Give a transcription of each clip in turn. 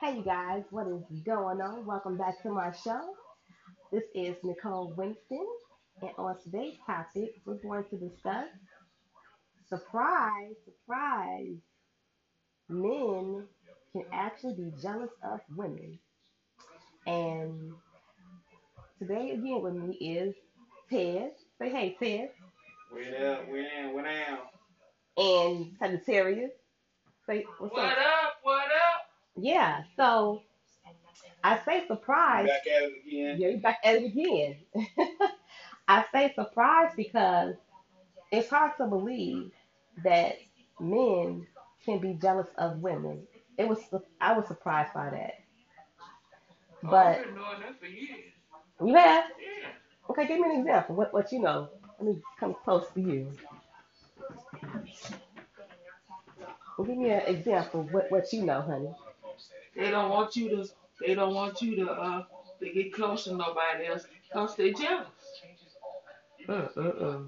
Hey, you guys, what is going on? Welcome back to my show. This is Nicole Winston, and on today's topic, we're going to discuss surprise, surprise, men can actually be jealous of women. And today, again, with me is Ted. Say hey, Ted. We're up, we're in, we're down. And Sagittarius. Say what's What up? up? Yeah, so I say surprise. Back at it again. Yeah, you back at it again. I say surprise because it's hard to believe that men can be jealous of women. It was I was surprised by that. Oh, But I've been knowing that for years. you have Yeah. okay. Give me an example. What what you know? Let me come close to you. Well, give me an example. of What what you know, honey? They don't want you to. They don't want you to. Uh, to get close to nobody else because they jealous. Mm mm mm.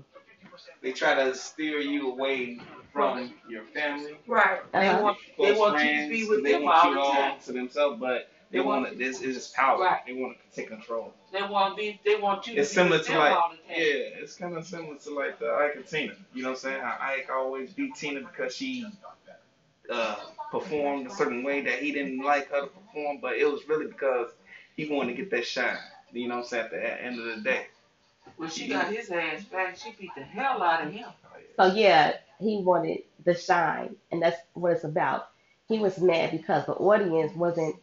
They try to steer you away from your family, Right. They Uh-huh. want. They close want you friends. to be with they them want all you the all time. to themselves, but they They want- want to. This is just power. Right. They want to take control. They want to be. They want you to It's be similar with to like, yeah, it's kind of similar to like the Ike and Tina. You know what I'm saying? How Ike always beat Tina because she uh, performed a certain way that he didn't like her to perform, but it was really because he wanted to get that shine. You know what I'm saying? At the end of the day. When she got his ass back, she beat the hell out of him. So yeah, he wanted the shine, and that's what it's about. He was mad because the audience wasn't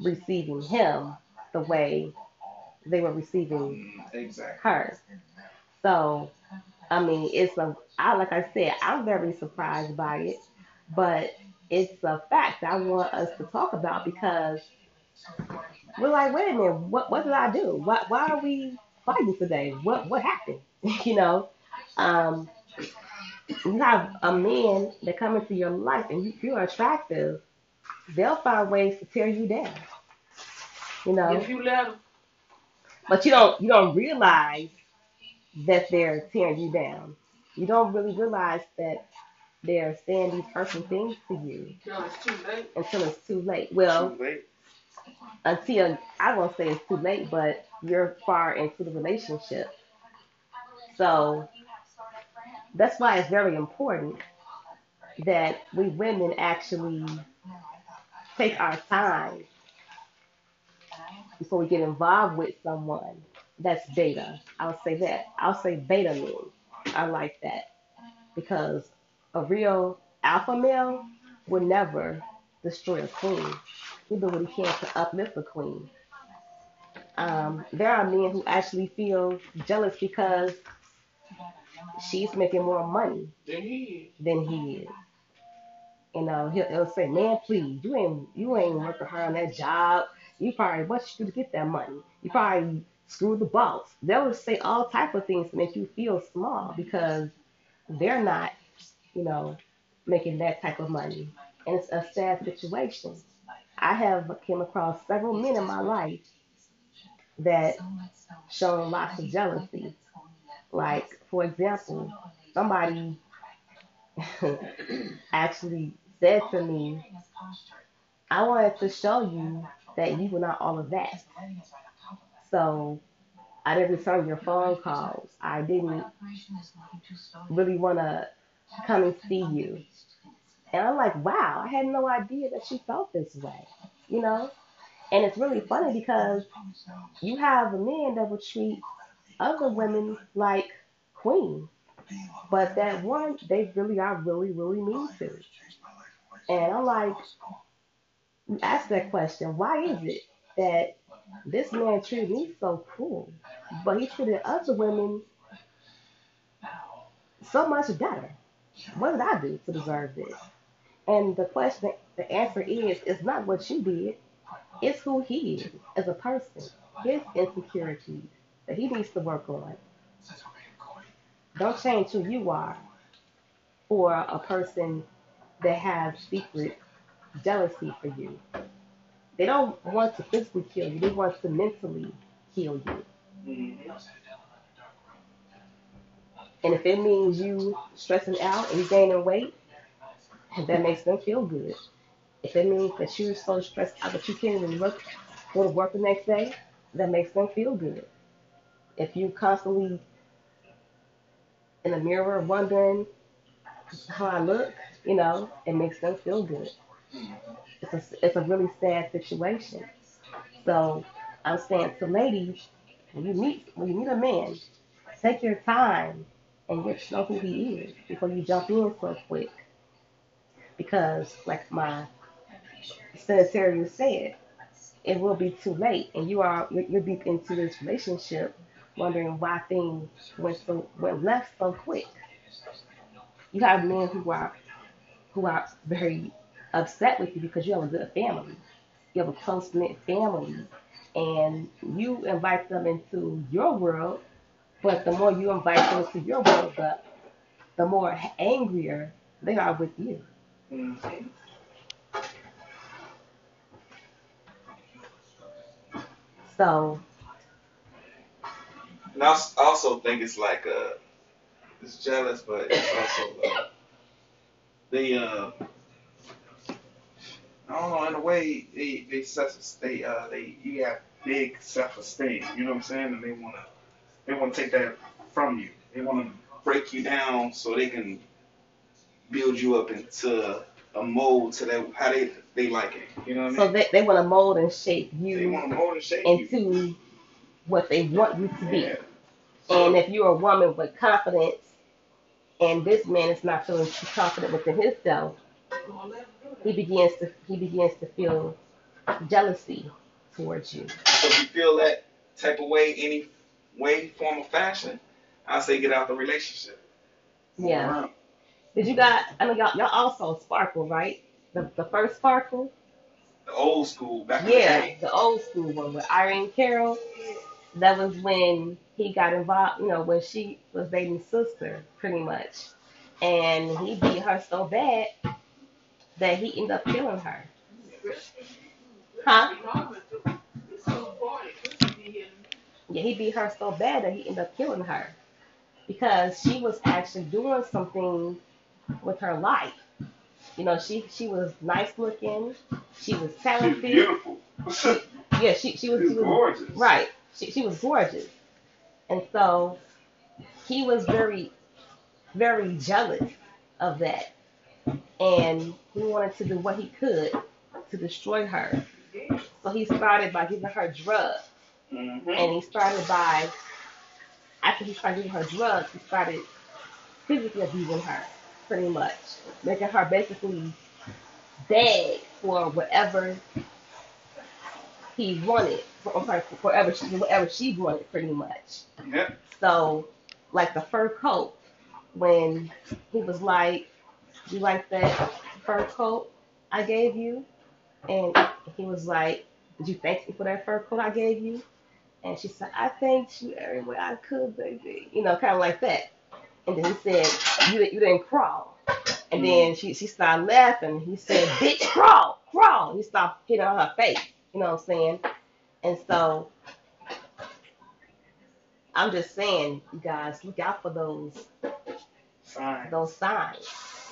receiving him the way they were receiving Mm, exactly. her. So, I mean, it's a. I like I said, I'm very surprised by it, but it's a fact I want us to talk about because we're like, wait a minute, what what did I do? Why why are we fighting today? What what happened? you know, um, you have a man that come into your life and you, you're attractive, they'll find ways to tear you down. You know, If you let them, but you don't you don't realize that they're tearing you down. You don't really realize that they're saying these hurtful things to you till it's too late. until it's too late. Well, Too late. until I won't say it's too late, but you're far into the relationship. So that's why it's very important that we women actually take our time before we get involved with someone that's beta. I'll say that. I'll say beta men. I like that because a real alpha male will never destroy a queen. Do what he can to uplift a queen. Um, there are men who actually feel jealous because she's making more money Then he than he is. You know, he'll, he'll say, "Man, please, you ain't you ain't working hard on that job. You probably what you do to get that money. You probably screwed the boss." They'll say all type of things to make you feel small because they're not, you know, making that type of money, and it's a sad situation. I have came across several men in my life that show lots of jealousy. Like, for example, somebody actually said to me, I wanted to show you that you were not all of that. So I didn't return your phone calls. I didn't really want to come and see you. And I'm like, wow, I had no idea that she felt this way, you know? And it's really funny because you have a men that will treat other women like queens. But that one, they really are really, really mean to. And I'm like, ask that question, why is it that this man treated me so cruel, but he treated other women so much better? What did I do to deserve this? And the question, the answer is, it's not what you did. It's who he is as a person, his insecurities that he needs to work on. Don't change who you are for a person that has secret jealousy for you. They don't want to physically kill you, they want to mentally kill you. Mhm. And if it means you stressing out and gaining weight, that makes them feel good. If it means that you're so stressed out that you can't even work, go to work the next day, that makes them feel good. If you constantly in the mirror wondering how I look, you know, it makes them feel good. It's a, it's a really sad situation. So I'm saying to ladies, when you meet when you meet a man, take your time and know who he is before you jump in so quick. Because like my sanitarian said, it will be too late, and you're, you're deep into this relationship, wondering why things went so went left so quick. You have men who are who are very upset with you because you have a good family, you have a close knit family, and you invite them into your world. But the more you invite those to your world, the the more angrier they are with you. Mhm. So And I also think it's like uh, it's jealous, but it's also uh, they uh, I don't know. In a way, they they self they uh they you have big self esteem. You know what I'm saying? And they wanna they wanna take that from you. They wanna break you down so they can build you up into a mold to that how they they like it. You know what I mean? so they, they want to mold and shape you. They you want to mold and shape you. into what they want you to be. Yeah. And if you're a woman with confidence and this man is not feeling too confident within himself, he begins to he begins to feel jealousy towards you. So if you feel that type of way, any way, form of fashion, I say get out the relationship. Yeah. Around. Did you got I mean y'all y'all also sparkle, right? The the first sparkle? The old school back in the Yeah, the old school one with Irene Cara. That was when he got involved, you know, when she was dating sister, pretty much. And he beat her so bad that he ended up killing her. Huh? Yeah, he beat her so bad that he ended up killing her because she was actually doing something with her life. You know, she she was nice looking, she was talented. She's beautiful. Yeah, she she was she was gorgeous. right. She she was gorgeous, and so he was very very jealous of that, and he wanted to do what he could to destroy her. So he started by giving her drugs, Mm-hmm. and he started by after he started giving her drugs, he started physically abusing her, pretty much, making her basically beg for whatever he wanted. For, I'm sorry, for whatever she, whatever she wanted, pretty much. Yep. So, like the fur coat, when he was like, "You like that fur coat I gave you?" and he was like, "Did you thank me for that fur coat I gave you?" And she said, "I thanked you every way I could, baby." You know, kind of like that. And then he said, "You didn't- you didn't crawl." And mm. then she she started laughing. He said, "Bitch, crawl, crawl." He stopped hitting on her face. You know what I'm saying? And so I'm just saying, you guys, look out for those Fine. those signs.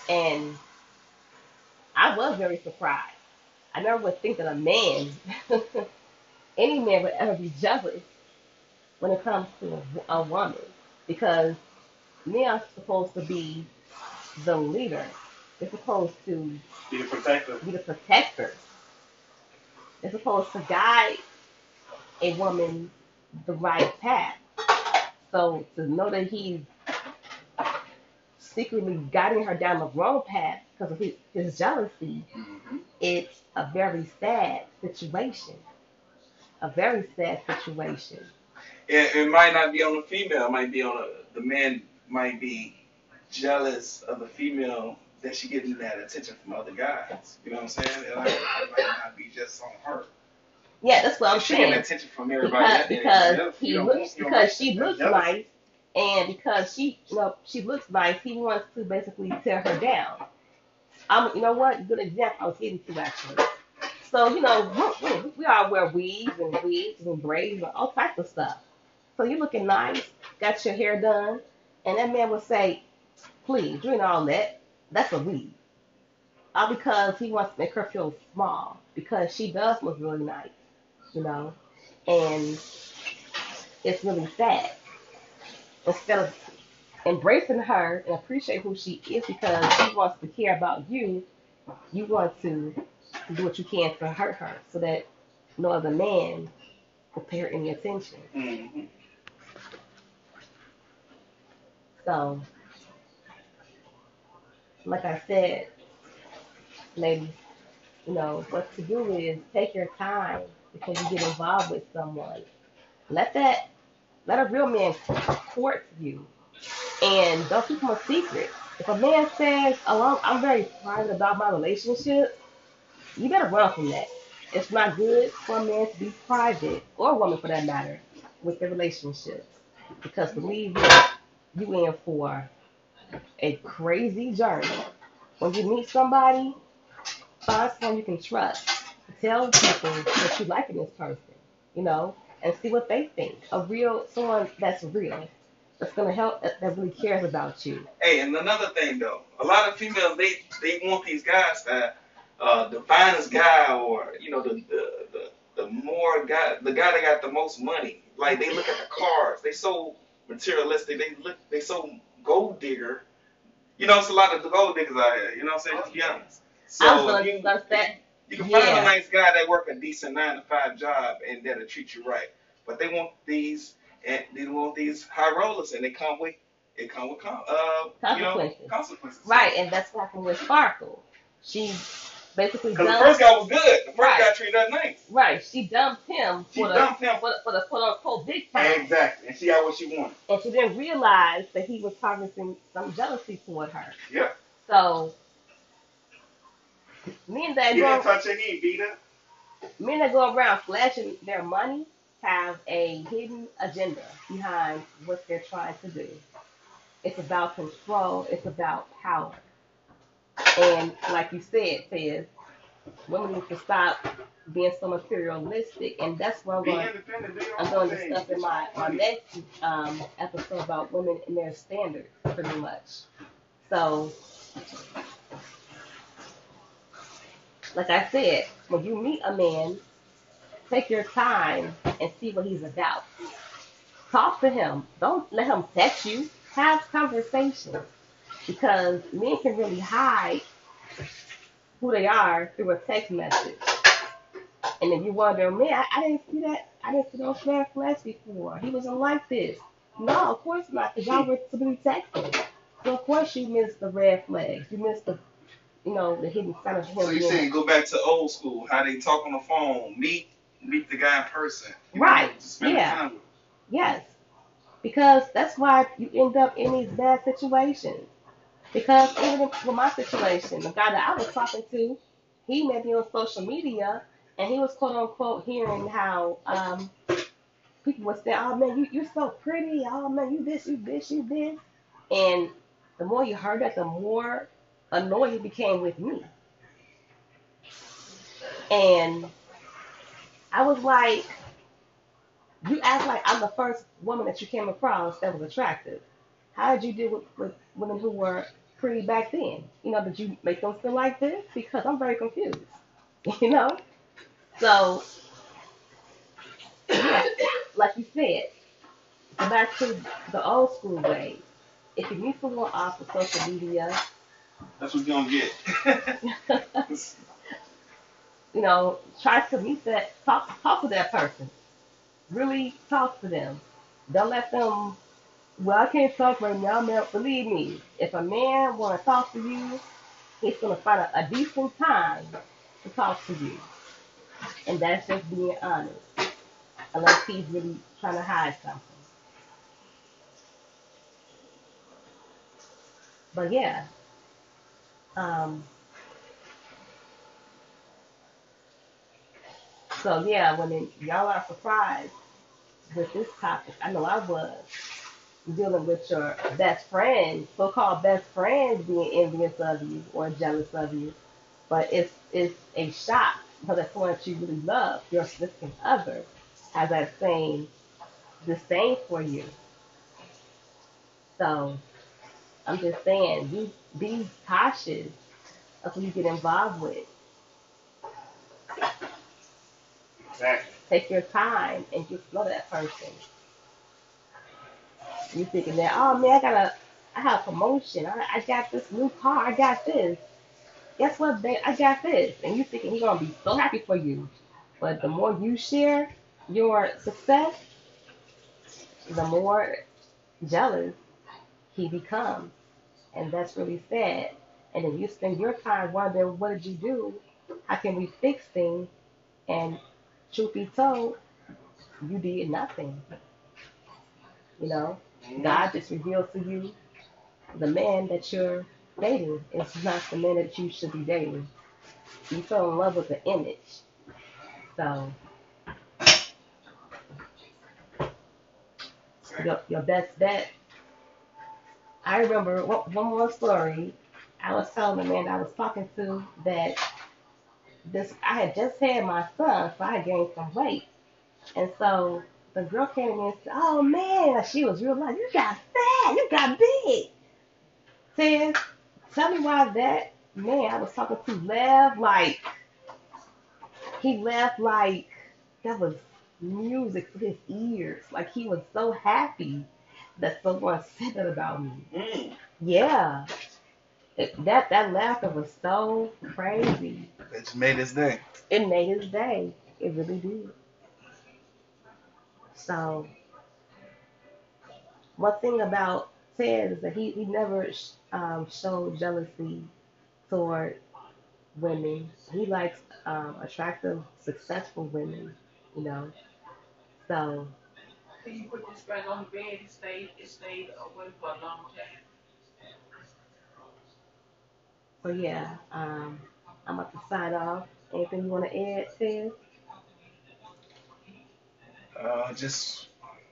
And I was very surprised. I never would think that a man, any man would ever be jealous when it comes to a, a woman because men are supposed to be the leader. They're supposed to Be the protector. be the protectors. They're supposed to guide a woman the right path. So to know that he's secretly guiding her down the wrong path because of his, his jealousy, Mm-hmm. it's a very sad situation. A very sad situation. It, it might not be on the female. It might be on a, the man. Might be jealous of the female that she getting that attention from other guys. You know what I'm saying? It might, it might not be just on her. Yeah, that's what I'm she getting saying. attention from everybody. Because, because he looks because she looks nice and because she you know she looks nice, he wants to basically tear her down. I'm you know what? Good example I was getting to actually. So, you know, we, all wear weaves and wigs and braids and all types of stuff. So you're looking nice, got your hair done, and that man would say, please, you ain't all that. That's a weave. all because he wants to make her feel small because she does look really nice, you know, and it's really sad. Instead of embracing her and appreciate who she is because she wants to care about you, you want to do what you can to hurt her so that no other man will pay her any attention. hmm So, like I said, ladies, you know, what to do is take your time before you get involved with someone. Let that, let a real man court you and don't keep them a secret. If a man says, along, I'm, I'm very private about my relationship," you better run from that. It's not good for a man to be private, or a woman for that matter, with their relationships. Because believe me, you in for a crazy journey. When you meet somebody, find someone you can trust. Tell people that you like in this person, you know, and see what they think. A real someone that's real, that's gonna help, that really cares about you. Hey, and another thing though, a lot of females they they want these guys that uh the finest guy or you know the the the, the more guy the guy that got the most money. Like they look at the cars, they so materialistic. They look they so gold digger. You know, it's a lot of the gold diggers out here. You know what I'm saying? Let's be honest. I was So gonna you, discuss that. you can find Yeah. a nice guy that work a decent nine to five job and that'll treat you right. But they want these and they want these high rollers and they come with it come with uh you know Consequences. consequences. Right, and that's what happened with Sparkle. She basically Because the first guy was good. The first Right. guy treated her nice. Right, she dumped him She for the dumped him. for the, for the quote unquote big time, Exactly. And she got what she wanted. and she didn't realize that he was harvesting some jealousy toward her. Yeah. So men that He didn't go touch her, he beat her. men that go around flashing their money have a hidden agenda behind what they're trying to do. It's about control. It's about power. And like you said, Ted, women need to stop being so materialistic, and that's what I'm going. independent, do your I'm going to discuss in my, my next um, episode about women and their standards, pretty much. So, like I said, when you meet a man, take your time and see what he's about. Talk to him. Don't let him text you. Have conversations because men can really hide who they are through a text message. And if you wonder, man, I, I didn't see that. I didn't see those red flags before. He wasn't like this. No, of course not, because y'all were to be texting. So of course you missed the red flags. You missed the, you know, the hidden sign of him So you being- saying go back to old school, how they talk on the phone, meet meet the guy in person. know, Right. spend Yeah. Yes. Because that's why you end up in these bad situations. Because even with my situation, the guy that I was talking to, he met me on social media and he was quote unquote hearing how um, people would say, Oh man, you, you're so pretty, oh man, you this, you this, you this and the more you heard that, the more annoyed he became with me. And I was like, you act like I'm the first woman that you came across that was attractive. How did you deal with, with women who were pretty back then? You know, did you make them feel like this? Because I'm very confused. You know? So, yeah, like you said, go back to the old school ways. If you meet someone off of social media, That's what you're gonna get. you know, try to meet that, talk, talk to that person. Really talk to them. Don't let them, well, I can't talk right now, man. Believe me, if a man want to talk to you, he's to find a, a decent time to talk to you. And that's just being honest. Unless he's really trying to hide something. But yeah. Um, So yeah, it, y'all are surprised with this topic, I know I was dealing with your best friend, so-called best friends being envious of you or jealous of you, but it's it's a shock because that's someone that you really love, your significant other, has that same disdain for you. So I'm just saying, be be cautious That's what you get involved with. Exactly. Take your time and get to know that person. You thinking that, oh man, I got a, I have a promotion. I, I got this new car. I got this. Guess what, babe? I got this. And you thinking he's gonna be so happy for you. But the more you share your success, the more jealous he becomes. And that's really sad. And if you spend your time wondering, what did you do? How can we fix things? And truth be told, you did nothing. You know, God just reveals to you the man that you're dating is not the man that you should be dating. You fell in love with the image. So, your, your best bet. I remember one, one more story. I was telling the man I was talking to that this I had just had my son, so I gained some weight. And so the girl came in and said, Oh man, she was real like, You got fat, you got big. Says, tell me why that man I was talking to laughed like he laughed like that was music to his ears. Like he was so happy that someone said that about me. Mm. Yeah. It, that that laughter was so crazy. It just made his day. It made his day. It really did. So, one thing about Ted is that he, he never um, showed jealousy toward women. He likes um, attractive, successful women, you know. So, He put this back on the bed, it stayed, it stayed away for a long time. so yeah, um, I'm about to sign off. Anything you want to add, Ted? Uh, just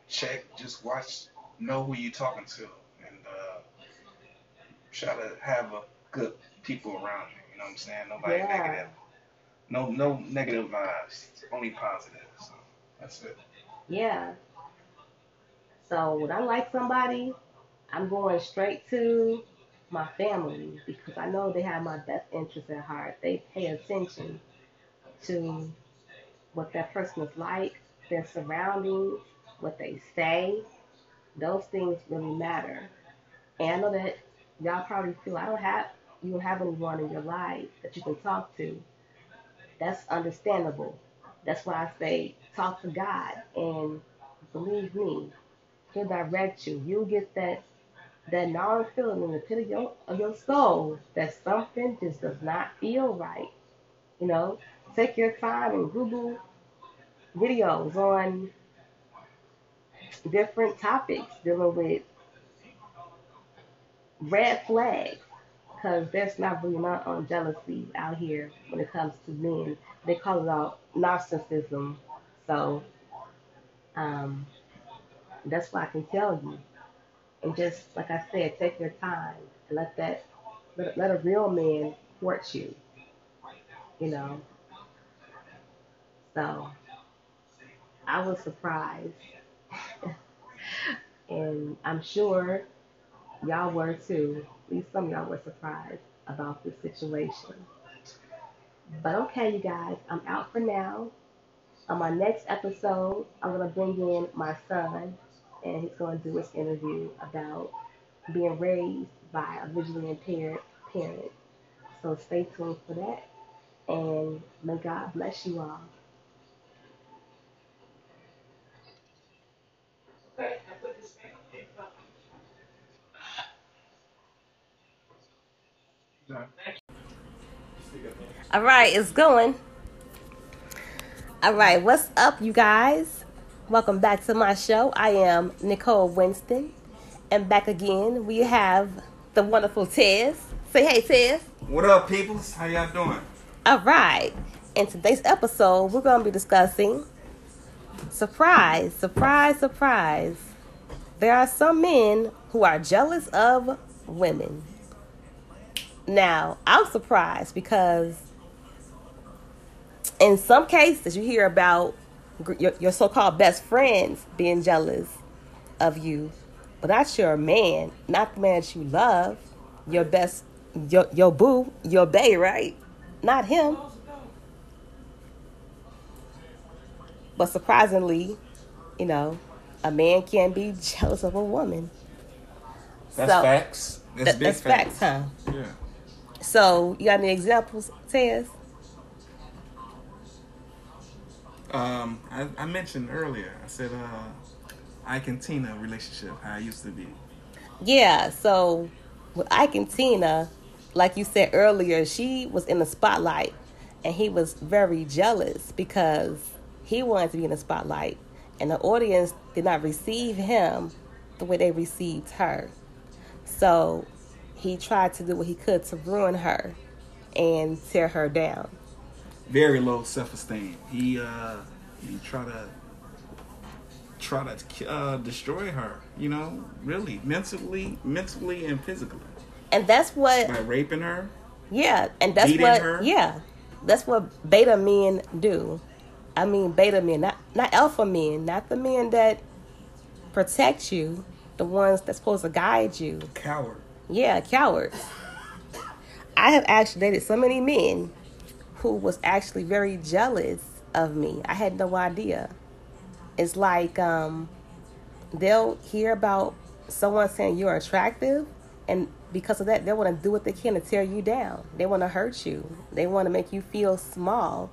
check, just watch, know who you're talking to, and uh, try to have a good people around you. You know what I'm saying? Nobody Yeah. negative. No, no negative vibes. Only positive. So that's it. Yeah. So when I like somebody, I'm going straight to my family because I know they have my best interest at heart. They pay attention to what that person is like, their surroundings, what they say. Those things really matter. And I know that y'all probably feel I don't have you don't have anyone in your life that you can talk to. That's understandable. That's why I say talk to God and believe me, He'll direct you. You'll get that that gnawing feeling in the pit of your of your soul that something just does not feel right. You know, take your time and Google videos on different topics dealing with red flags because there's not really not on jealousy out here when it comes to men. They call it out narcissism. So um, that's what I can tell you. And just like I said, take your time and let that let, let a real man court you. You know. So I was surprised. and I'm sure y'all were too. At least some of y'all were surprised about this situation. But okay, you guys, I'm out for now. On my next episode, I'm going to bring in my son, and he's going to do his interview about being raised by a visually impaired parent. So stay tuned for that, and may God bless you all. Okay, I put this back on there. All right, it's going. All right, what's up, you guys? Welcome back to my show. I am Nicole Winston, and back again we have the wonderful Tez. Say hey, Tez. What up, peoples? How y'all doing? All right. In today's episode, we're going to be discussing surprise, surprise, surprise. There are some men who are jealous of women. Now, I'm surprised because in some cases you hear about your, your so-called best friends being jealous of you, but that's your man, not the man that you love, your best your your boo, your bae, right? Not him. But surprisingly, you know, a man can be jealous of a woman. That's So- facts. That's That- big that's facts, huh? Yeah. So you got any examples, Tez? Um, I, I mentioned earlier. I said, uh, Ike and Tina relationship, how it used to be. Yeah, so with Ike and Tina, like you said earlier, she was in the spotlight and he was very jealous because he wanted to be in the spotlight and the audience did not receive him the way they received her. So he tried to do what he could to ruin her and tear her down. Very low self esteem. He uh, he tried to try to uh, destroy her. You know, really mentally, mentally and physically And that's what by raping her. Yeah, and that's what her? yeah, that's what beta men do. I mean beta men, not not alpha men, not the men that protect you, the ones that's supposed to guide you. Coward. Yeah, cowards. I have actually dated so many men who was actually very jealous of me. I had no idea. It's like um, they'll hear about someone saying you're attractive, and because of that, they want to do what they can to tear you down. They want to hurt you. They want to make you feel small.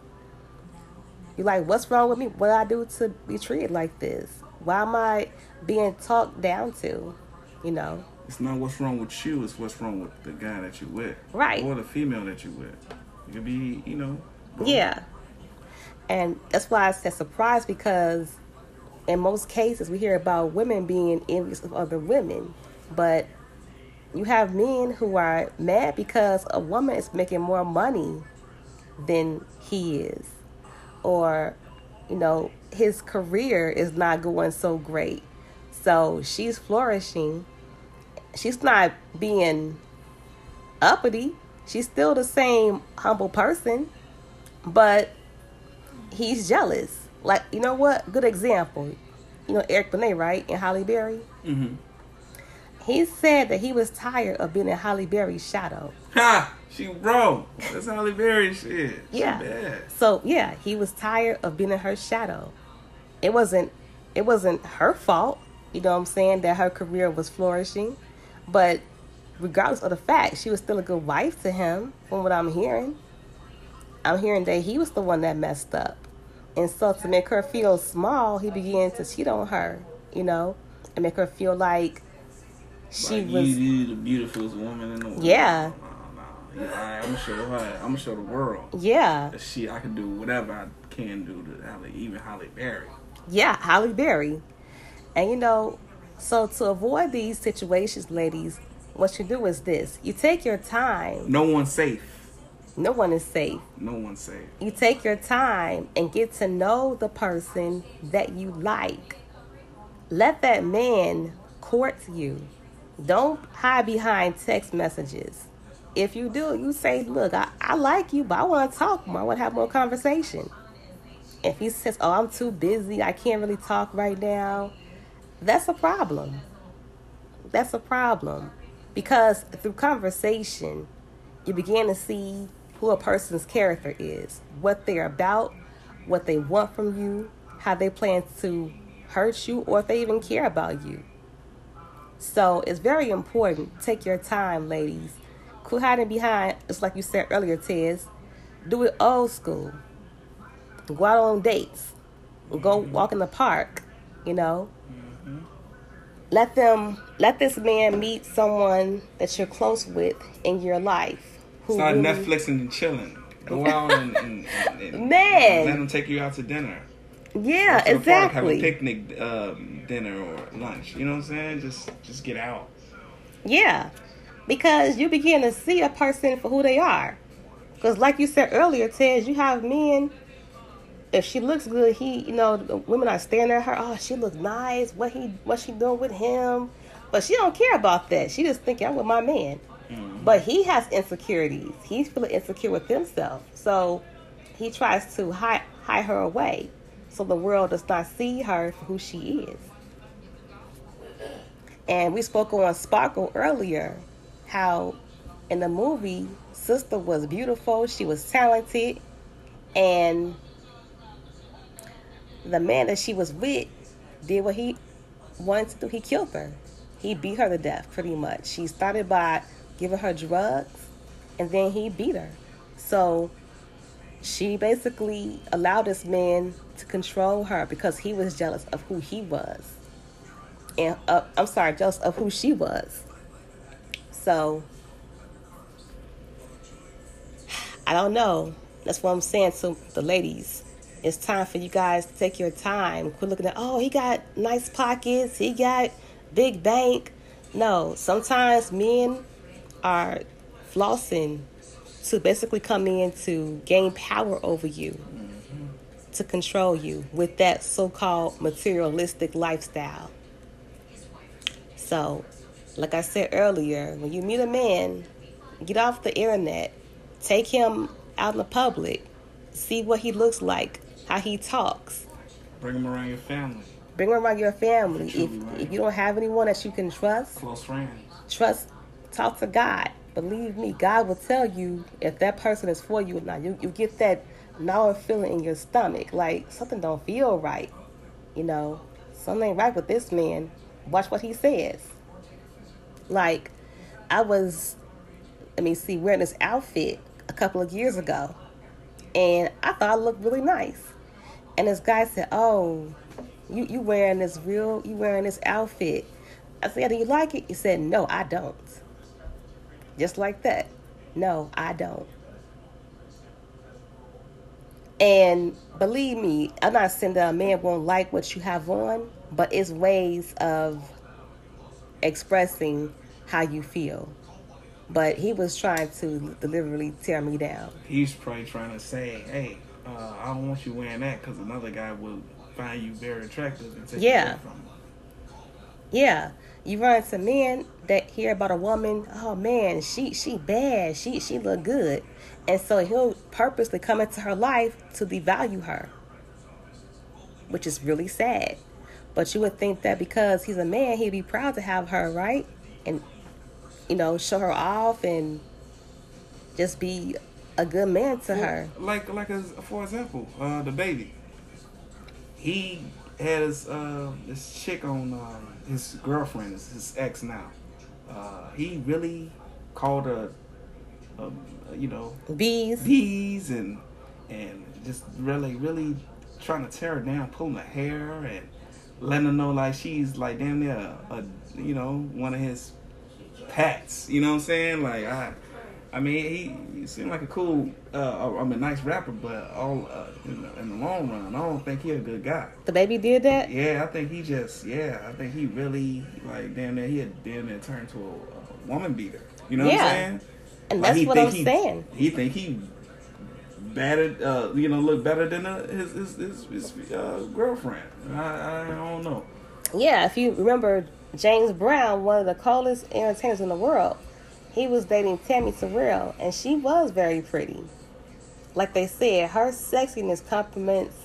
You're like, what's wrong with me? What I do to be treated like this? Why am I being talked down to? You know? It's not what's wrong with you. It's what's wrong with the guy that you with, Right. Or the female that you with. It could be, you know. both. Yeah. And that's why I said surprise because in most cases we hear about women being envious of other women, but you have men who are mad because a woman is making more money than he is, or you know his career is not going so great, so she's flourishing. She's not being uppity. She's still the same humble person, but he's jealous. Like, you know what? Good example. You know Eric Benet, right? In Halle Berry. Mm-hmm. He said that he was tired of being in Halle Berry's shadow. Ha! She wrong. That's Halle Berry shit. Yeah. bad. So yeah, he was tired of being in her shadow. It wasn't it wasn't her fault, you know what I'm saying, that her career was flourishing. But regardless of the fact, she was still a good wife to him, from what I'm hearing. I'm hearing that he was the one that messed up. And so to make her feel small, he began to cheat on her, you know, and make her feel like she like, was you, you the beautifulest woman in the world. Yeah. No, no. Yeah, all right, I'm gonna show her. I'm gonna show the world yeah. that she. I can do whatever I can do to Halle, even Halle Berry. Yeah, Halle Berry. And you know, so to avoid these situations, ladies, what you do is this you take your time. No one's safe. No one is safe. No one's safe. You take your time and get to know the person that you like. Let that man court you. Don't hide behind text messages. If you do, you say, Look, I, I like you, but I want to talk more. I want to have more conversation. If he says, Oh, I'm too busy, I can't really talk right now, that's a problem. That's a problem. Because through conversation, you begin to see who a person's character is, what they're about, what they want from you, how they plan to hurt you, or if they even care about you. So it's very important. Take your time, ladies. Quit hiding behind, it's like you said earlier, Tez. Do it old school. Go out on dates. Go walk in the park, you know. Let them let this man meet someone that you're close with in your life. who Start really- Netflixing and chilling. Go out and, and, and, Man. let them take you out to dinner. Yeah, to the park, have a picnic, um, dinner or lunch. You know what I'm saying? Just just get out. Yeah, because you begin to see a person for who they are. Because, like you said earlier, Ted, you have men. If she looks good, he, you know, the women are staring at her. Oh, she looks nice. What he, what she doing with him? But she don't care about that. She just thinking I'm with my man. Mm-hmm. But he has insecurities. He's feeling insecure with himself. So he tries to hide hide her away, so the world does not see her for who she is. And we spoke on Sparkle earlier, how in the movie, sister was beautiful. She was talented, and the man that she was with did what he wanted to do. He killed her. He beat her to death, pretty much. She started by giving her drugs, and then he beat her. So she basically allowed this man to control her because he was jealous of who he was. And uh, I'm sorry, jealous of who she was. So I don't know. That's what I'm saying to the ladies. It's time for you guys to take your time. Quit looking at, oh, he got nice pockets, he got big bank. No, sometimes men are flossing to basically come in to gain power over you, to control you with that so called materialistic lifestyle. So, like I said earlier, when you meet a man, get off the internet, take him out in the public, see what he looks like, how he talks. Bring him around your family. Bring him around your family. If, right. if you don't have anyone that you can trust, Close friends. trust, talk to God. Believe me, God will tell you if that person is for you or not. You, you get that gnawing feeling in your stomach, like something don't feel right. You know, something ain't right with this man. Watch what he says. Like, I was, let me see, wearing this outfit a couple of years ago, and I thought I looked really nice. And this guy said, "Oh, you you wearing this real? You wearing this outfit?" I said, "Do you like it?" He said, "No, I don't." Just like that. No, I don't. And believe me, I'm not saying that a man won't like what you have on, but it's ways of expressing how you feel. But he was trying to deliberately tear me down. He's probably trying to say, hey, uh, I don't want you wearing that because another guy will find you very attractive and take Yeah. away from you. Yeah, you run into men that hear about a woman. Oh man, she she bad. She she look good, and so he'll purposely come into her life to devalue her, which is really sad. But you would think that because he's a man, he'd be proud to have her, right? And you know, show her off and just be a good man to her. Like, like as for example, uh, DaBaby. He had his uh, this chick on um, his girlfriend, his, his ex now. Uh, he really called her, um, you know, Bees. bees and and just really, really trying to tear her down, pulling her hair and letting her know like she's like damn near a, a you know one of his pets. You know what I'm saying? Like I, I mean he, he seemed like a cool, uh, I mean a nice rapper, but all uh, in, the, in the long run, I don't think he a good guy. DaBaby did that. Yeah, I think he just yeah, I think he really like damn near he had damn near turned to a, a woman beater. You know what I'm saying? And Like, that's what I'm he- saying. He think he better, uh, you know, look better than uh, his his, his, his uh, girlfriend. I, I don't know. Yeah, if you remember James Brown, one of the coolest entertainers in the world, he was dating Tammi Terrell, and she was very pretty. Like they said, her sexiness complements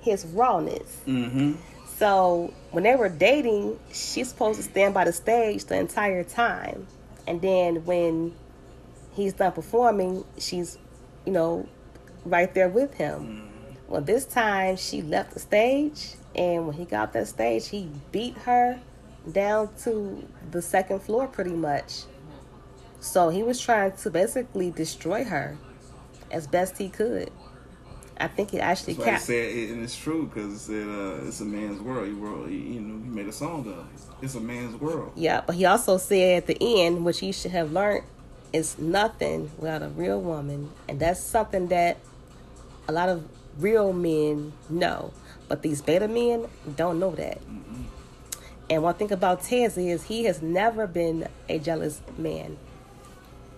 his rawness. Mm-hmm. So when they were dating, she's supposed to stand by the stage the entire time. And then when he's done performing, she's, you know, right there with him. Well, this time she left the stage, and when he got that stage, he beat her down to the second floor pretty much. So he was trying to basically destroy her as best he could. I think it actually That's cap- said, it, and it's true because it said uh, it's a man's world. He wrote, he, you know, he made a song of it. It's a man's world. Yeah, but he also said at the end, which he should have learned, is nothing without a real woman, and that's something that a lot of real men know, but these beta men don't know that. And one thing about Tez is he has never been a jealous man.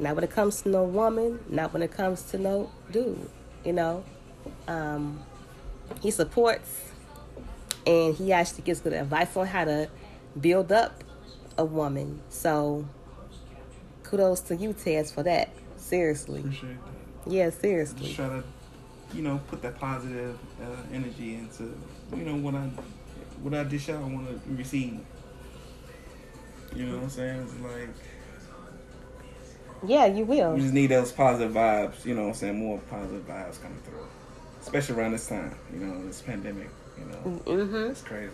Not when it comes to no woman, not when it comes to no dude. You know, um, he supports and he actually gives good advice on how to build up a woman. So kudos to you, Tez, for that. Seriously. Appreciate that. Yeah, seriously. Just try to, you know, put that positive uh, energy into, you know, what I, what I dish out, I want to receive. You know what I'm saying? It's like, Yeah, you will. You just need those positive vibes. You know, what I'm saying more positive vibes coming through, especially around this time. You know, this pandemic. You know, Mm-hmm. it's crazy.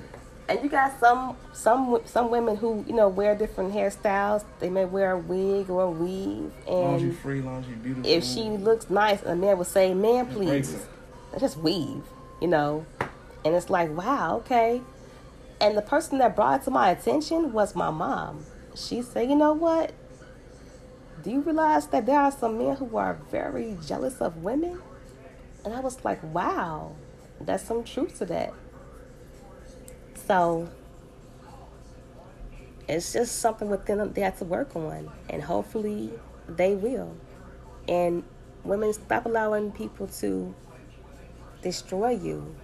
And you got some some some women who you know wear different hairstyles. They may wear a wig or a weave, As long as you and free, as long as you beautiful. if she looks nice, a man would say, "Man, please." just weave, you know. And it's like, wow, okay. And the person that brought it to my attention was my mom. She said, you know what? Do you realize that there are some men who are very jealous of women? And I was like, wow, that's some truth to that. So it's just something within them they have to work on. And hopefully they will. And women stop allowing people to destroy you.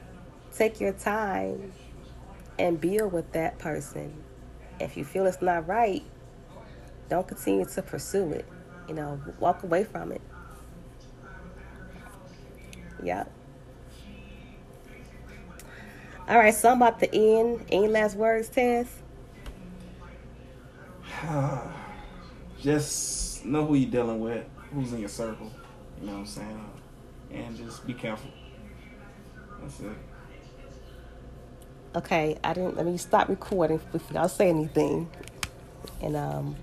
Take your time and build with that person. If you feel it's not right, don't continue to pursue it. You know, walk away from it. Yep. All right, so I'm about to end. Any last words, Tess? just know who you're dealing with, who's in your circle. You know what I'm saying? And just be careful. That's it. Okay, I didn't. Let me stop recording before y'all say anything. And um,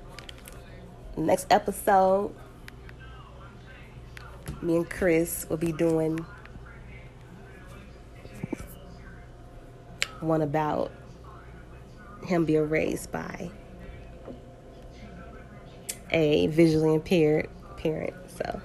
next episode, me and Chris will be doing one about him being raised by a visually impaired parent. So